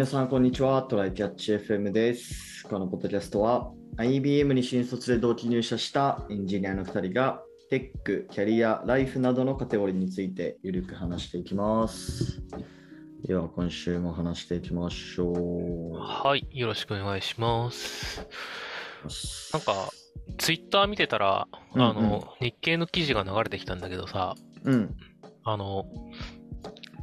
皆さん、こんにちは。トライキャッチ FM です。このポッドキャストは IBM に新卒で同期入社したエンジニアの2人がテック、キャリア、ライフなどのカテゴリーについてゆるく話していきます。では、今週も話していきましょはい、よろしくお願いします。う。なんか、ツイッター見てたら、うんうんあの、日経の記事が流れてきたんだけどさ、うん。あの、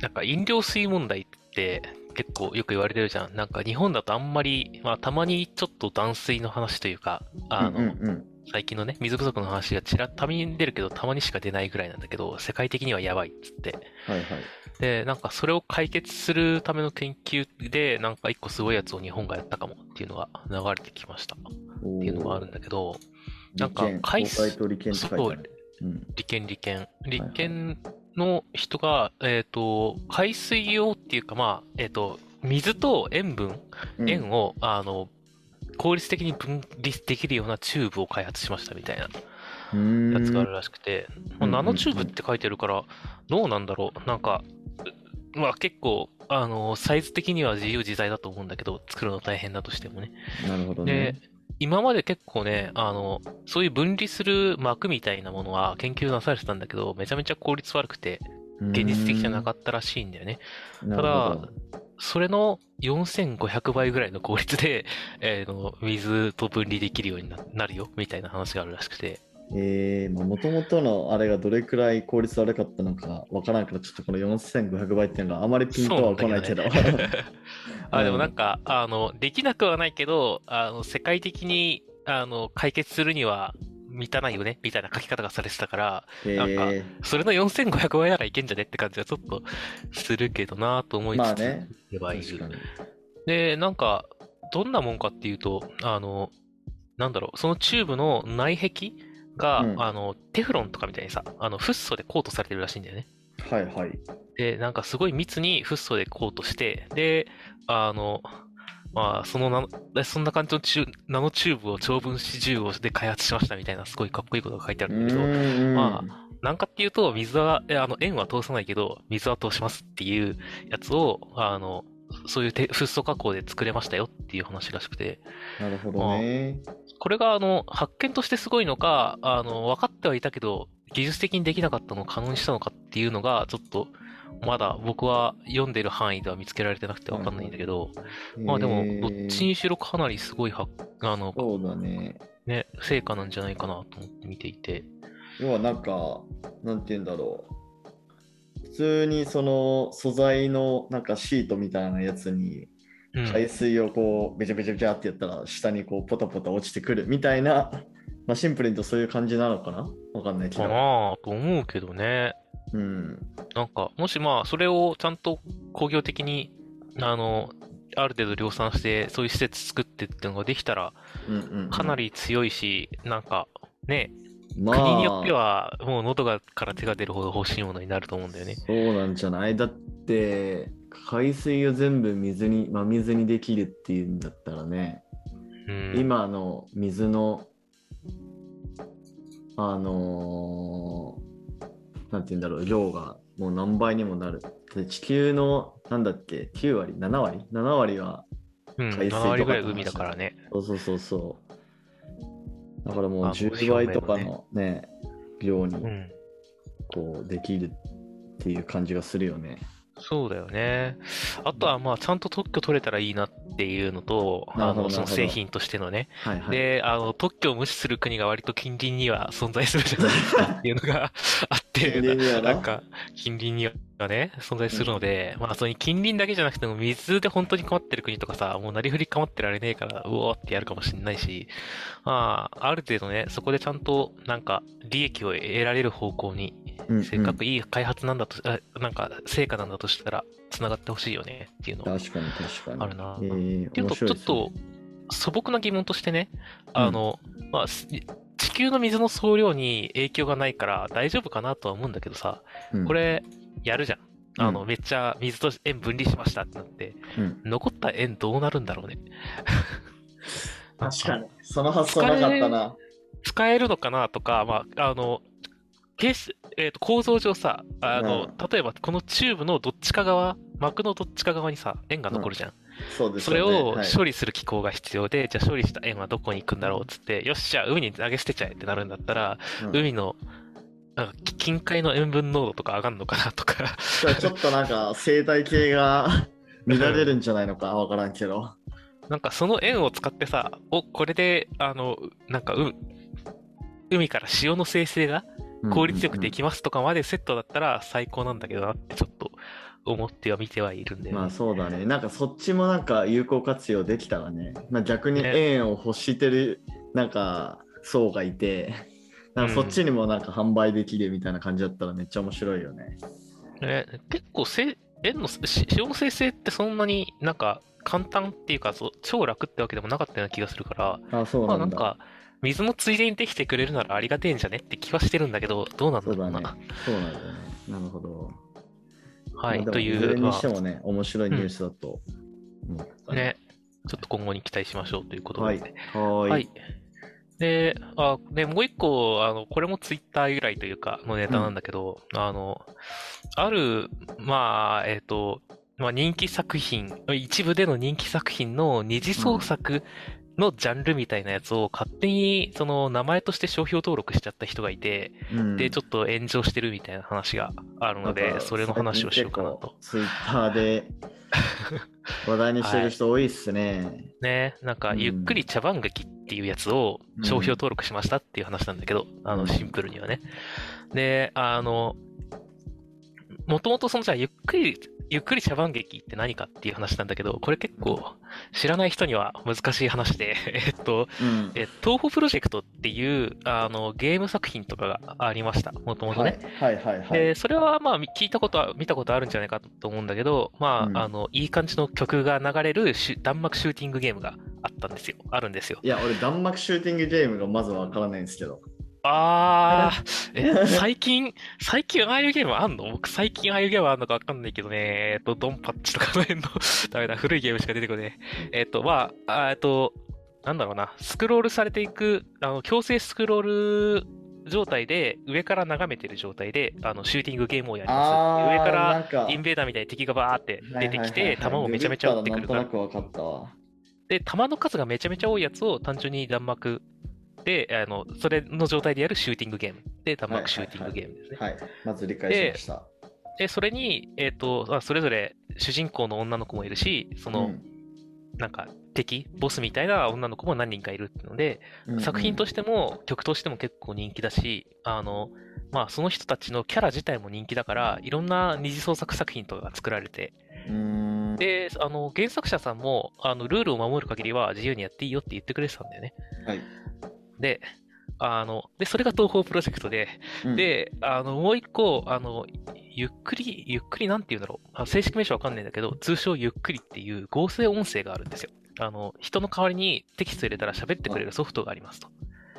なんか飲料水問題って結構よく言われてるじゃん。なんか日本だとあんまり、まあたまにちょっと断水の話というか、あの、うんうん最近のね、水不足の話がちらたまに出るけど、たまにしか出ないぐらいなんだけど、世界的にはやばいっつって。はいはい。で、なんかそれを解決するための研究で、なんか一個すごいやつを日本がやったかもっていうのが流れてきました。おっていうのがあるんだけど、なんか回数公開と利権。利権利権。利権の人が、えっ、と、海水用っていうか、まあ、えっ、と、水と塩分、うん塩を、あの、効率的に分離できるようなチューブを開発しましたみたいなうんやつがあるらしくて、ナノチューブって書いてるから、どうなんだろう。なんか、うまあ結構、あの、サイズ的には自由自在だと思うんだけど、作るの大変だとしてもね。なるほどでね。、今まで結構ね、あの、そういう分離する膜みたいなものは研究なされてたんだけど、めちゃめちゃ効率悪くて、現実的じゃなかったらしいんだよね。たただ、それの4500倍ぐらいの効率で、えーの水と分離できるようにななるよ、みたいな話があるらしくて。えー、まあ、もともとのあれがどれくらい効率悪かったのかわからんから、ちょっとこの4500倍っていうのがあまりピンとは来ないけど。あ、でもなんか、か、あの、できなくはないけど、あの、世界的に、あの、解決するには満たないよね、みたいな書き方がされてたから、えなんかー、それの4500倍ならいけんじゃねって感じがちょっとするけどなと思いつつ、まあね。で、なんか、どんなもんかっていうと、あの、なんだろう、そのチューブの内壁が、うんあの、テフロンとかみたいにさ、あの、フッ素でコートされてるらしいんだよね。はいはい。で、なんかすごい密にフッ素でコートして、で、あの、まあ、そのな、でそんな感じのチュナノチューブを長分子重をで開発しましたみたいな、すごいかっこいいことが書いてあるんだけど、まあ、なんかっていうと、水は、えあの、塩は通さないけど、水は通しますっていうやつを、あの、そういうてフッ素加工で作れましたよっていう話らしくて、なるほどね。これが、あの、発見としてすごいのか、あの、分かってはいたけど、技術的にできなかったのを可能にしたのかっていうのが、ちょっと、まだ僕は読んでる範囲では見つけられてなくて分かんないんだけど、まあでも、どっちにしろかなりすごいは、あの、そうだね。ね、成果なんじゃないかなと思って見ていて。要はなんか、なんて言うんだろう。普通にその素材のなんかシートみたいなやつにうん。海水をこうべちゃべちゃべちゃってやったら下にこうポタポタ落ちてくるみたいな、まあ、シンプルにとそういう感じなのかな？わかんないけかど。なぁと思うけどね。うん。なんか、もしまあ、それをちゃんと工業的に、あの、ある程度量産して、そういう施設作ってっていうのができたら、うんうんうんかなり強いし、なんか、ね、まあ国によっては、もう喉がから手が出るほど欲しいものになると思うんだよね。そうなんじゃない？だって海水を全部水に真水にできるっていうんだったらね、うん。今の水のあのーなんて言うんだろう量がもう何倍にもなるで地球のなんだっけ？9割？7割 ?7 割はうん、海水とか7割ぐらい海だからね。そうそうそうそうだからもうあの10倍とかのね量にうん。こうできるっていう感じがするよね。そうだよね。あとは、まあ、ちゃんと特許取れたらいいなっていうのと、あの、その製品としてのね。はいはい。で、あの、特許を無視する国が割と近隣には存在するじゃないですか っていうのが あって、ななんか、近隣にはね、存在するので、まあ、その近隣だけじゃなくても、水で本当に困ってる国とかさ、もうなりふり構ってられねえから、うおーってやるかもしれないし、まあ、ある程度ね、そこでちゃんと、なんか、利益を得られる方向に、うんうんせっかくいい開発なんだと、あなんか、成果なんだとしたら、繋がってほしいよねっていうのは確かに確かに。あるなえー、っていうと、ちょっと素朴な疑問としてね、あの、まあ、す地球の水の総量に影響がないから大丈夫かなとは思うんだけどさ、うんこれ、やるじゃん。あの、うんめっちゃ水と塩分離しましたってなって、うん残った塩どうなるんだろうね。確かに。その発想なかったな。使えるのかなとか、まあ、あの、ケース、えっ、と、構造上さ、あの、う例えばこのチューブのどっちか側、膜のどっちか側にさ、円が残るじゃん。そうですそれを処理する機構が必要で、じゃあ処理した円はどこに行くんだろうっつって、よし、じゃあ海に投げ捨てちゃえってなるんだったら、うん。海の、なんか近海の塩分濃度とか上がるのかなとか、じゃあちょっとなんか生態系が 乱れるんじゃないのかわからんけど。なんかその円を使ってさ、お、これで、あの、なんか、う、海から塩の生成が効率よくできますとかまでセットだったら最高なんだけどなってちょっと思っては見てはいるんで、まあそうだね。なんかそっちもなんか有効活用できたらね。まあ、逆にね円を欲してるなんか層がいて、なんかそっちにもなんか販売できるみたいな感じだったらめっちゃ面白いよね。ね結構せ円のし塩の生成ってそんなになんか簡単っていうか超楽ってわけでもなかったような気がするから、あ、そうなんだ。まあなんか水のついでにできてくれるならありがてえんじゃねって気はしてるんだけど、どうなんだろうな。そうだね。そうなんだよね。なるほど。はい、という、いずれにましてもね、面白いニュースだと思ったあ、ね、ちょっと今後に期待しましょうということで。はい。はーい。はい。で、あ、で、もう一個、あの、これもツイッター由来というか、のネタなんだけど、あの、ある、まあ、えっ、と、まあ、人気作品、一部での人気作品の二次創作のジャンルみたいなやつを勝手に、その、名前として商標登録しちゃった人がいて、うんで、ちょっと炎上してるみたいな話があるので、それの話をしようかなと。ツイッターで話題にしてる人多いっすね。ね、なんか、うんゆっくり茶番劇っていうやつを商標登録しましたっていう話なんだけど、あの、うんシンプルにはね。で、あの、もともとその、じゃあ、ゆっくり、ゆっくり茶番劇って何かっていう話なんだけど、これ結構知らない人には難しい話で、えっと、うん。え東宝プロジェクトっていう、あの、ゲーム作品とかがありました。もともとね。はいはいはいはい。で、それはまあ聞いたことは、見たことあるんじゃないかと思うんだけど、まあ、うんあの、いい感じの曲が流れる弾幕シューティングゲームがあったんですよ。あるんですよ。いや、俺、弾幕シューティングゲームがまずわからないんですけど。あー、え、最近、最近ああいうゲームあんの？僕最近ああいうゲームあんのかわかんないけどね、えっと、ドンパッチとかの辺の、ダメだ、古いゲームしか出てこねえ。えっと、まあ、あえっと、なんだろうな、スクロールされていく、あの、強制スクロール状態で、上から眺めてる状態で、あの、シューティングゲームをやります。上からインベーダーみたいに敵がバーって出てきて、弾をめちゃめちゃ撃ってくるから。で、弾の数がめちゃめちゃ多いやつを単純に弾幕で、あの、それの状態でやるシューティングゲーム。で、弾幕シューティングゲームですね。はい。まず理解しました。で、それに、えっ、と、あそれぞれ主人公の女の子もいるし、その、なんか敵、ボスみたいな女の子も何人かいるっていうので、うん作品とししても曲としても結構人気だし、あの、まあその人たちのキャラ自体も人気だから、いろんな二次創作作品とかが作られて。で、あの、原作者さんも、あの、ルールを守る限りは自由にやっていいよって言ってくれてたんだよね。はい。で、あの、で、それが東宝プロジェクトで、うん、で、あの、もう一個、あの、ゆっくり、ゆっくりなんて言うんだろう。あ正式名称わかんないんだけど、通称ゆっくりっていう合成音声があるんですよ。あの、人の代わりにテキスト入れたら喋ってくれるソフトがありますと。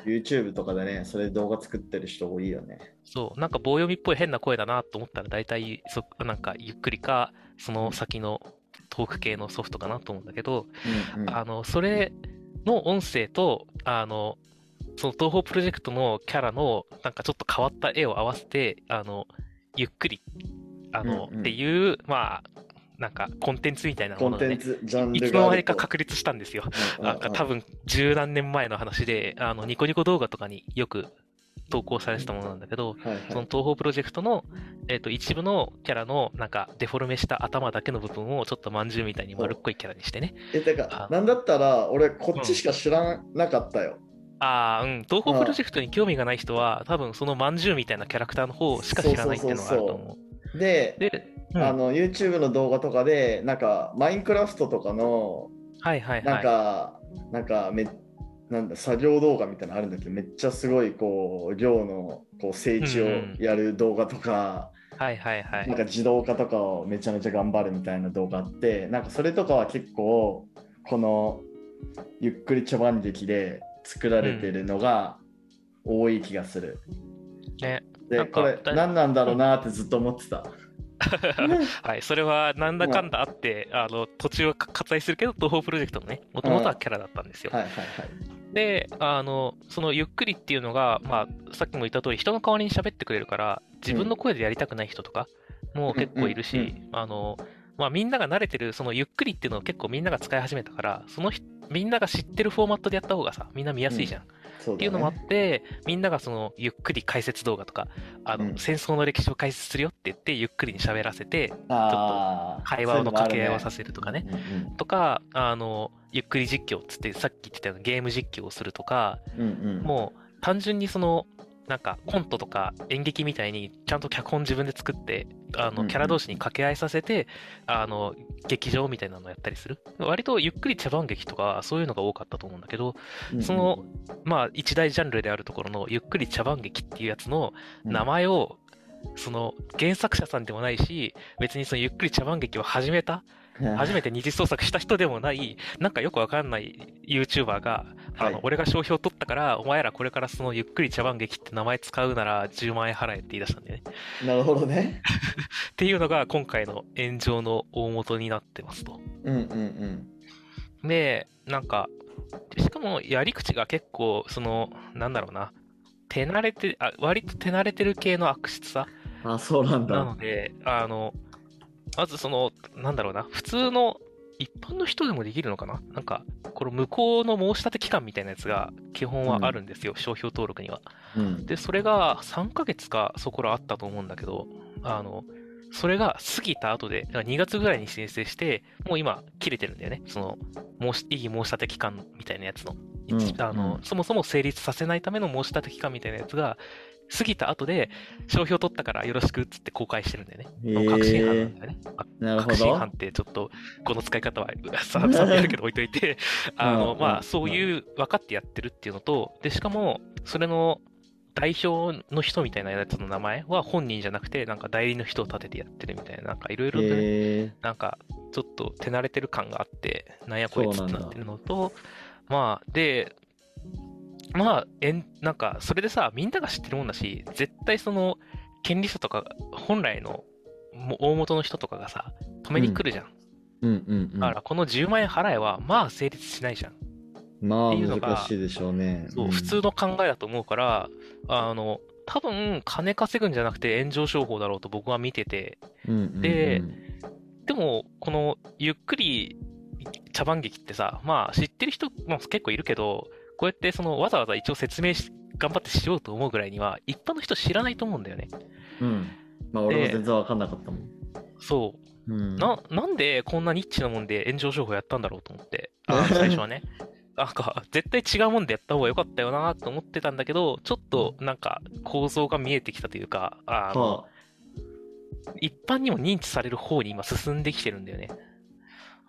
YouTube とかでね、それで動画作ってる人多いよね。そう、なんか棒読みっぽい変な声だなと思ったら大体そ、なんかゆっくりか、その先のトーク系のソフトかなと思うんだけど、うんうんあの、それの音声と、あの、その東宝プロジェクトのキャラの、なんかちょっと変わった絵を合わせて、あの、ゆっくり、あの、うんうんっていう、まあ、なんかコンテンツみたいなコンものがね、テンツ、ジャンいルがあるとつの間にか。確立したんですよ。うんなんか多分十何年前の話で、あの、ニコニコ動画とかによく投稿されてたものなんだけど、はいはいその東宝プロジェクトの、えっ、と、一部のキャラの、なんか、デフォルメした頭だけの部分を、ちょっとまんじゅうみたいに丸っこいキャラにしてね。え、てか、なんだったら、俺、こっちしか知らなかったよ。ああ、うん。東宝プロジェクトに興味がない人は、多分そのまんじゅうみたいなキャラクターの方しか知らないっていうのがあると思う。で、で、うんあの YouTube の動画とかで、なんか、マインクラフトとかの、はいはいなんはい。か、なんかめ、なんだ、作業動画みたいなのあるんだけど、めっちゃすごい、こう、量のこう整地をやる動画とか、はいはいはなんい。か自動化とかをめちゃめちゃ頑張るみたいな動画あって、なんかそれとかは結構、このゆっくり茶番劇で作られてるのが多い気がする。ね。で、なんかこれ何なんだろうなってずっと思ってた。はい、それはなんだかんだあって、あの、途中は割愛するけど、東宝プロジェクトのね、もともとはキャラだったんですよ。はいはいはい。で、あの、そのゆっくりっていうのが、まあ、さっきも言った通り、人の代わりに喋ってくれるから、自分の声でやりたくない人とかも結構いるし、うんうんあの、まあみんなが慣れてる、そのゆっくりっていうのを結構みんなが使い始めたから、そのひみんなが知ってるフォーマットでやった方がさ、みんな見やすいじゃん。そうだっていうのもあっね。て、みんながそのゆっくり解説動画とか、あの、うん戦争の歴史を解説するよって言って、ゆっくりに喋らせて、ああ、会話の掛け合いをさせせるとかね。うんうんとか、あの、ゆっくり実況っつって、さっき言ってたようなゲーム実況をするとか、うんうん、もう単純にその、なんかコントとか演劇みたいにちゃんと脚本自分で作ってあうんうん。のキャラ同士に掛け合いさせて、あの劇場みたいなのをやったりする。割とゆっくり茶番劇とかそういうのが多かったと思うんだけどうんうんそのまあ一大ジャンルであるところのゆっくり茶番劇っていうやつの名前を、その原作者さんでもないし別にそのゆっくり茶番劇を始めた初めて二次創作した人でもない、なんかよくわかんない YouTuber が、あの、はい俺が商標取ったから、お前らこれからそのゆっくり茶番劇って名前使うなら10万円払えって言い出したんだよね。なるほどね。っていうのが今回の炎上の大元になってますと。うんうんうん。で、なんか、しかもやり口が結構、その、なんだろうな、手慣れて、あ割と手慣れてる系の悪質さあ、そうなんなだ。ので、あの、まずその、なんだろうな、普通の一般の人でもできるのかな？なんか、この向こうの申し立て期間みたいなやつが基本はあるんですよ、商標登録には。うん。で、それが3ヶ月かそこらあったと思うんだけど、あの、それが過ぎた後で、だから2月ぐらいに申請して、もう今切れてるんだよね。その、申し、異議申し立て期間みたいなやつの。うんあの、うんそもそも成立させないための申し立て期間みたいなやつが、過ぎた後で、商標取ったからよろしくっつって公開してるんだよね。へー確信犯なんだよね。あなるほど確信犯。ってちょっと、この使い方はさ、さやるけど置いといて、あの、うんまあ、うんそういう分かってやってるっていうのと、で、しかも、それの代表の人みたいなやつの名前は本人じゃなくて、なんか代理の人を立ててやってるみたいな、なんかいろいろね、へえなんかちょっと手慣れてる感があって、なんやこいつってなってるのと、まあ、で、まあ、えんなんか、それでさ、みんなが知ってるもんだし、絶対その、権利者とか、本来のも大元の人とかがさ、止めに来るじゃん。うんうんうん。だから、この10万円払えは、まあ、成立しないじゃん。まあ難しいでしょうね。そう、ん普通の考えだと思うから、あの、多分、金稼ぐんじゃなくて炎上商法だろうと僕は見てて、うんうんうんででも、このゆっくり茶番劇ってさ、まあ知ってる人も結構いるけど、こうやってそのわざわざ一応説明し、頑張ってしようと思うぐらいには、一般の人知らないと思うんだよね。うん。まあ俺も全然わかんなかったもん。そう。うん。な、なんでこんなニッチなもんで炎上商法やったんだろうと思って、あ 最初はね。なんか、絶対違うもんでやった方が良かったよなと思ってたんだけど、ちょっとなんか構造が見えてきたというか、あの、は一般にも認知される方に今進んできてるんだよね。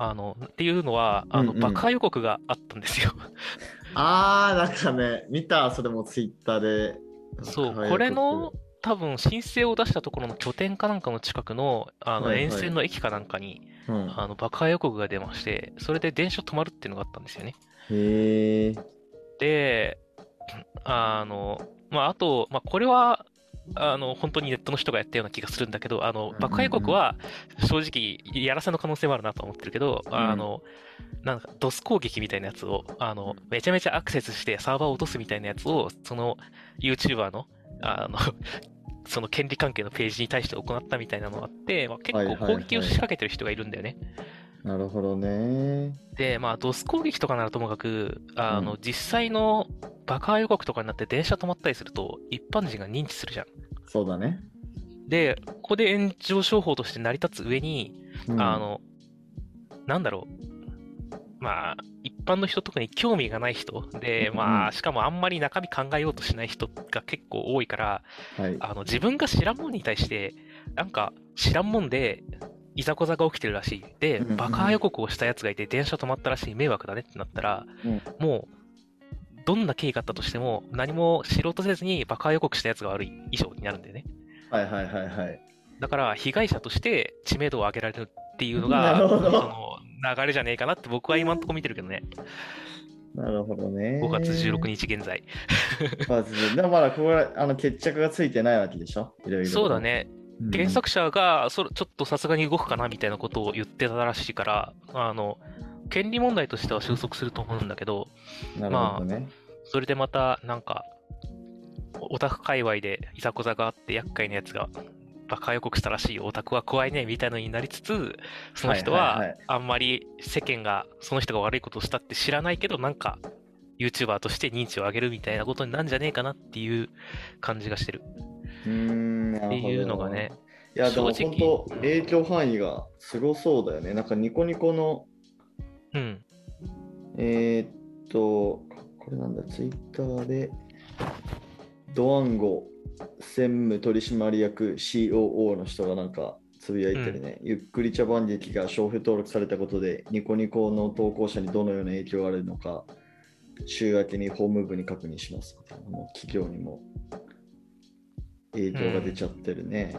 あの、っていうのは、あの、うんうん爆破予告があったんですよ。あ、あー、なんかね、見た、それもツイッターで。そう、これの、多分申請を出したところの拠点かなんかの近くの、あの、はいはい沿線の駅かなんかに、うん、あの、爆破予告が出まして、それで電車止まるっていうのがあったんですよね。へえ。で、あの、まあ、あと、まあ、これは、あの、本当にネットの人がやったような気がするんだけど、あの爆破予告は、正直、やらせの可能性もあるなと思ってるけど、あの、なんか、ドス攻撃みたいなやつを、あの、めちゃめちゃアクセスしてサーバーを落とすみたいなやつを、その、YouTuber の、あの、その権利関係のページに対して行ったみたいなのがあって、まあ、結構はいはいはい。攻撃を仕掛けてる人がいるんだよね。なるほどね。で、まあ、ドス攻撃とかならともかく、あの、うん実際の爆破予告とかになって電車止まったりすると、一般人が認知するじゃん。そうだね。で、ここで炎上商法として成り立つ上に、うんあ、の、なんだろう。まあ、一般の人、特に興味がない人で、うんまあ、しかもあんまり中身考えようとしない人が結構多いから、はい。あの、自分が知らんもんに対して、なんか、知らんもんで、いざこざが起きてるらしい。で、爆破予告をしたやつがいて、電車止まったらしい、迷惑だねってなったら、うんもう、どんな経緯があったとしても、何も知ろうとせずに爆破予告したやつが悪い以上になるんだよね。はいはいはいはい。だから、被害者として知名度を上げられるっていうのなが、その流れじゃねえかなって僕は今んとこ見てるけどね。なるほどね。5月16日現在。まずでもまだここはあの決着がついてないわけでしょ？いろいろと。そうだね。うん。原作者が、それちょっとさすがに動くかなみたいなことを言ってたらしいから、あの、権利問題としては収束すると思うんだけど、なるほどね。それでまた、なんか、オタク界隈でいざこざがあって厄介なやつが爆破予告したらしいオタクは怖いねみたいのになりつつ、その人はあんまり世間がその人が悪いことをしたって知らないけど、なんか YouTuber として認知を上げるみたいなことになんじゃねえかなっていう感じがしてる。うーん、っていうのがね。いや、でも本当、影響範囲がすごそうだよね。なんかニコニコの、うん。えーっと、これなんだ、ツイッターで、ドワンゴ専務取締役 COO の人がなんかつぶやいてるね、ゆっくり茶番劇が商標登録されたことで、ニコニコの投稿者にどのような影響があるのか、週明けに法務部に確認しますみたいな、もう企業にも影響が出ちゃってるね。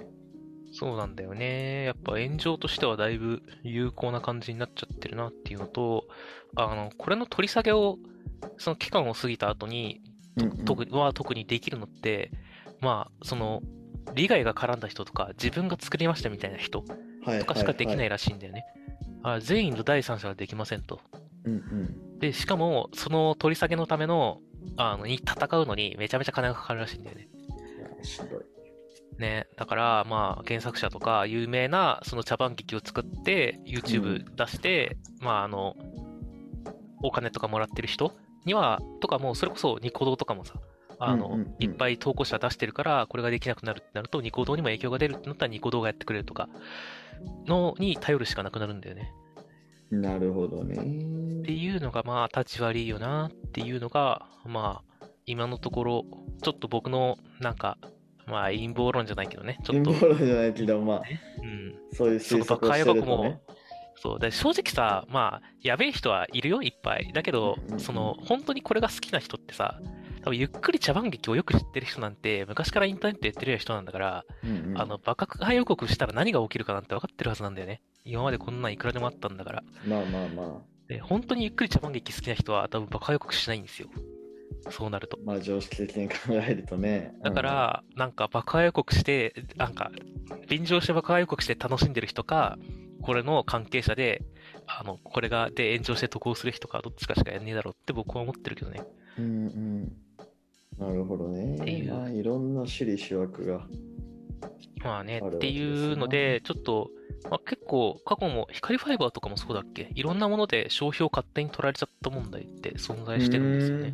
そうなんだよね。やっぱ炎上としてはだいぶ有効な感じになっちゃってるなっていうのと、あの、これの取り下げを、その期間を過ぎた後に、うんうん特には特にできるのって、まあ、その、利害が絡んだ人とか、自分が作りましたみたいな人はいとかしかできなはいらしいんだよね。あ全員の第三者はできませんと。うんうんで、しかも、その取り下げのための、あの、に戦うのにめちゃめちゃ金がかかるらしいんだよね。しんどい。ね、だから、まあ、原作者とか有名なその茶番劇を作って、う YouTube 出して、まあ、あの、お金とかもらってる人には、とかもう、それこそニコ動とかもさ、あの、うんうんうんいっぱい投稿者出してるから、これができなくなるってなると、ニコ動にも影響が出るってなったら、ニコ動がやってくれるとか、のに頼るしかなくなるんだよね。なるほどね。っていうのが、まあ、立ち悪いよなっていうのが、まあ、今のところ、ちょっと僕の、なんか、まあ、陰謀論じゃないけどね、ちょっと、陰謀論じゃないけど、まあ、うん、そういう推測をしてるとね。、そう、で正直さ、まあ、やべえ人はいるよ、いっぱい。だけどその、本当にこれが好きな人ってさ、多分ゆっくり茶番劇をよく知ってる人なんて、昔からインターネットやってるような人なんだから、うんうんあの、爆破予告したら何が起きるかなんて分かってるはずなんだよね。今までこんなんいくらでもあったんだから。まあまあまで、本当にゆっくり茶番劇好きな人は多分爆破予告しないんですよ。そうなると。あ、まあ常識的に考えるとね。だから、なんか爆破予告して、なんか、便乗して爆破予告して楽しんでる人か、これの関係者で、あの、これが、で炎上して渡航する人か、どっちかしかやんねえだろうって僕は思ってるけどね。うん、うんうん。なるほどね。まあ、いろんな私利私欲が。まあね、っていうので、ちょっと、まあ、結構、過去も光ファイバーとかもそうだっけ？いろんなもので商標勝手に取られちゃった問題って存在してるんですよね。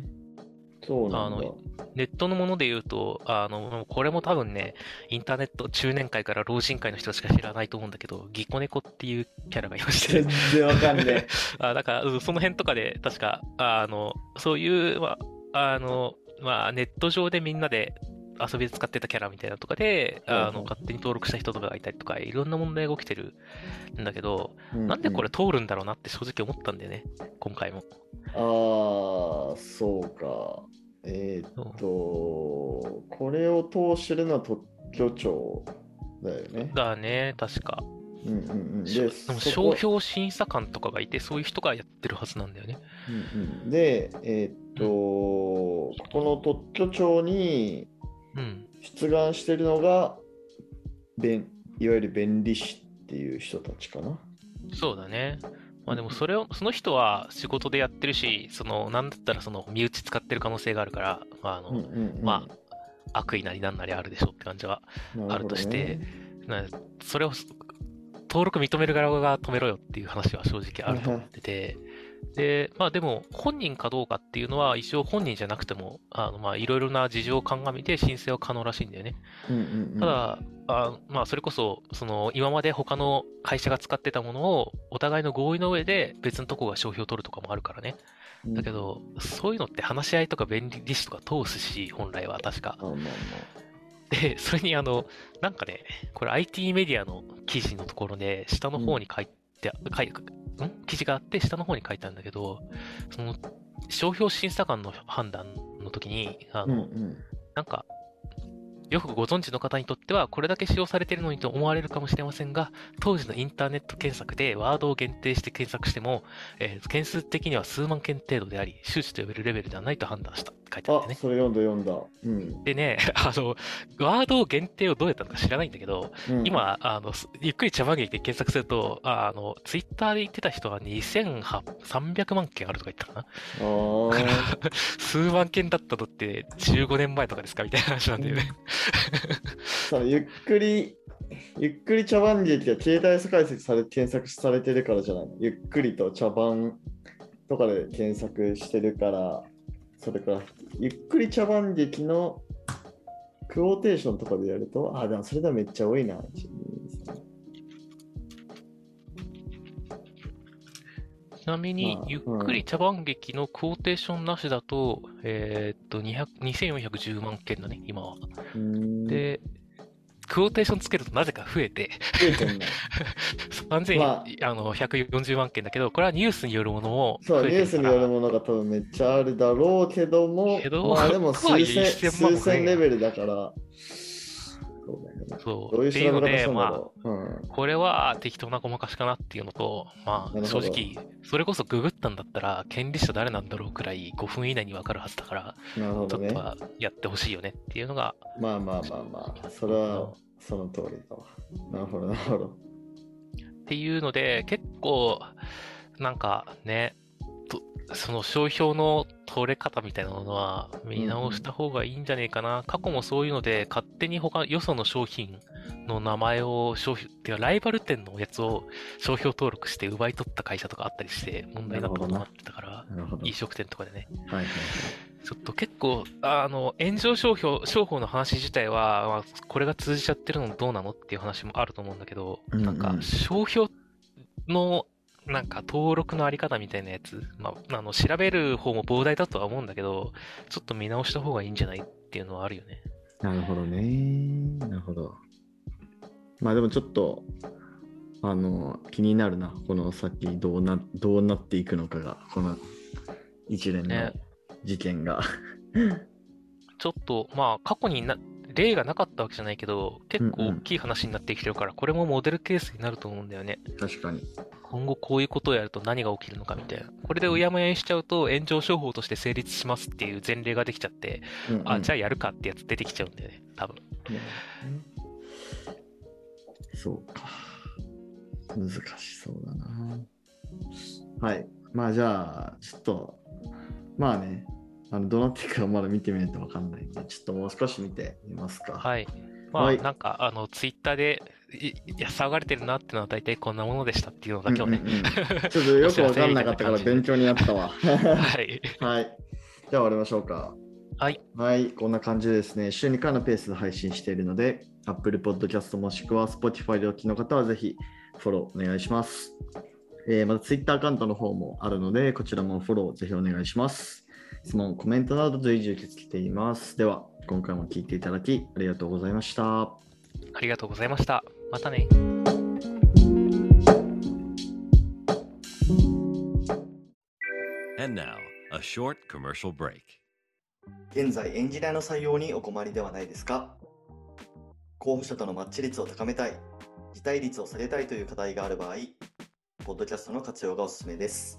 うーん。そうなんだ。あのネットのもので言うと、あの、これも多分ね、インターネット中年会から老人会の人しか知らないと思うんだけど、ギコネコっていうキャラがいまして全、然わかんね あだから、うんその辺とかで、確か、あの、そういう、まあ、あの、まあ、ネット上でみんなで遊びで使ってたキャラみたいなのとかで、あの、勝手に登録した人とかがいたりとか、いろんな問題が起きてるんだけど、え。なんでこれう通るんだろうなって正直思ったんだよね、今回も。んああ、そうか。えーっと、これを通してるのは特許庁だよね。だね、確か。うんうんうん。で、商標審査官とかがいて、そういう人がやってるはずなんだよね。うんうんで、えーっと、ここの特許庁にうん。出願してるのが、弁いわゆる弁理士っていう人たちかな。そうだね。まあでもそれを、その人は仕事でやってるし、その、なんだったらその、身内使ってる可能性があるから、まああの、うんうんうんま悪意なりなんなりあるでしょって感じは。あるとしてなそれを、登録認める側が止めろよっていう話は正直あると思ってて、で、まあでも、本人かどうかっていうのは、一応本人じゃなくても、あの、まあいろいろな事情を鑑みて申請は可能らしいんだよね。うんうんうん。ただ、あまあ、それこそ、その、今まで他の会社が使ってたものを、お互いの合意の上で別のとこが商標を取るとかもあるからね。だけ、ど、そういうのって話し合いとか便利士とか通すし、本来は確か。で、それにあの、なんかね、これ IT メディアの記事のところで、下の方に書いて、書いん記事があって、下の方に書いたんだけど、その、商標審査官の判断の時に、ああ。うんうの、んなんか、よくご存知の方にとっては、これだけ使用されているのにと思われるかもしれませんが、当時のインターネット検索でワードを限定して検索しても、えー件数的には数万件程度であり、周知と呼べるレベルではないと判断した書いてあるんだよね、。あそれ読んだ読んだ。うんでね、あの、ワード限定をどうやったのか知らないんだけど、うん、今、あの、すゆっくり茶番劇で検索すると、あの、ツイッターで言ってた人は2300万件あるとか言ったかな。あー 数万件だったのって15年前とかですか？みたいな話なんだよね。そのゆっくりゆっくり茶番劇が携帯解析され検索されてるからじゃないゆっくりと茶番とかで検索してるから、それから、ゆっくり茶番劇のクオーテーションとかでやると、あ、でもそれではめっちゃ多いな。1 2 3ちなみにまあ、ゆっくり茶番劇のクオーテーションなしだと、えーっと、200 2410万件だね、今は。で、クオーテーションつけるとなぜか増えて、増えてんね。3000、まあ。の140万件だけど、これはニュースによるものもそう、ニュースによるものが多分めっちゃあるだろうけども、けどまあでも数千 1000万数千レベルだから、そうだよね。そう。どういうっていうので、まあ、ろう。うんこれは適当なごまかしかなっていうのと、まあ、正直、それこそググったんだったら、権利者誰なんだろうくらい5分以内にわかるはずだから、なるほどねちょっと。はやってほしいよねっていうのが、まあまあまあまあ、それはその通りだわ。なるほど、なるほど。っていうので、結構、なんかね、とその商標の取れ方みたいなものは見直した方がいいんじゃねえかな。過去もそういうので、勝手に他、よその商品の名前を商標、てかライバル店のやつを商標登録して奪い取った会社とかあったりして問題だったこともあってたから。飲食店とかでね。はいはいちょっと結構、あの、炎上商標、商法の話自体は、まあ、これが通じちゃってるのどうなのっていう話もあると思うんだけど、うんうんなんか、商標の、なんか登録のあり方みたいなやつ、まあ、あの、調べる方も膨大だとは思うんだけど、ちょっと見直した方がいいんじゃないっていうのはあるよね。なるほどね。なるほど。まあでもちょっと、あの、気になるな。この先どうな、どうなっていくのかが、この一連のね事件が。ちょっと、まあ、過去にな、例がなかったわけじゃないけど、結構うんうん大きい話になってきてるから、これもモデルケースになると思うんだよね。確かに。今後こういうことをやると何が起きるのかみたいな。これでうやむやにしちゃうと炎上商法として成立しますっていう前例ができちゃって、あ、じゃああ、やるかってやつ出てきちゃうんだよね、多分。そうか。難しそうだな。はい。まあじゃあ、ちょっと、まあね、あのどうなっていくかまだ見てみないとわかんないんで、ちょっともう少し見てみますか。はい。まあ、はいなんか、あの、ツイッターで、いいや、騒がれてるなっていうのは大体こんなものでしたっていうのだけをね。うんうんうん ちょっとよくわかんなかったから勉強になったわ。はい。はい。じゃあ終わりましょうか。はい。はい、こんな感じでですね、週2回のペースで配信しているので、Apple Podcast もしくは Spotify でお聞きの方はぜひフォローお願いします。えーまた Twitter アカウントの方もあるので、こちらもフォローぜひお願いします。質問、コメントなど随時受け付けています。では、今回も聞いていただきありがとうございました。ありがとうございました。またね。And now, a short commercial break. 現在エンジニアの採用にお困りではないですか？候補者とのマッチ率を高めたい、辞退率を下げたいという課題がある場合、ポッドキャストの活用がおすすめです。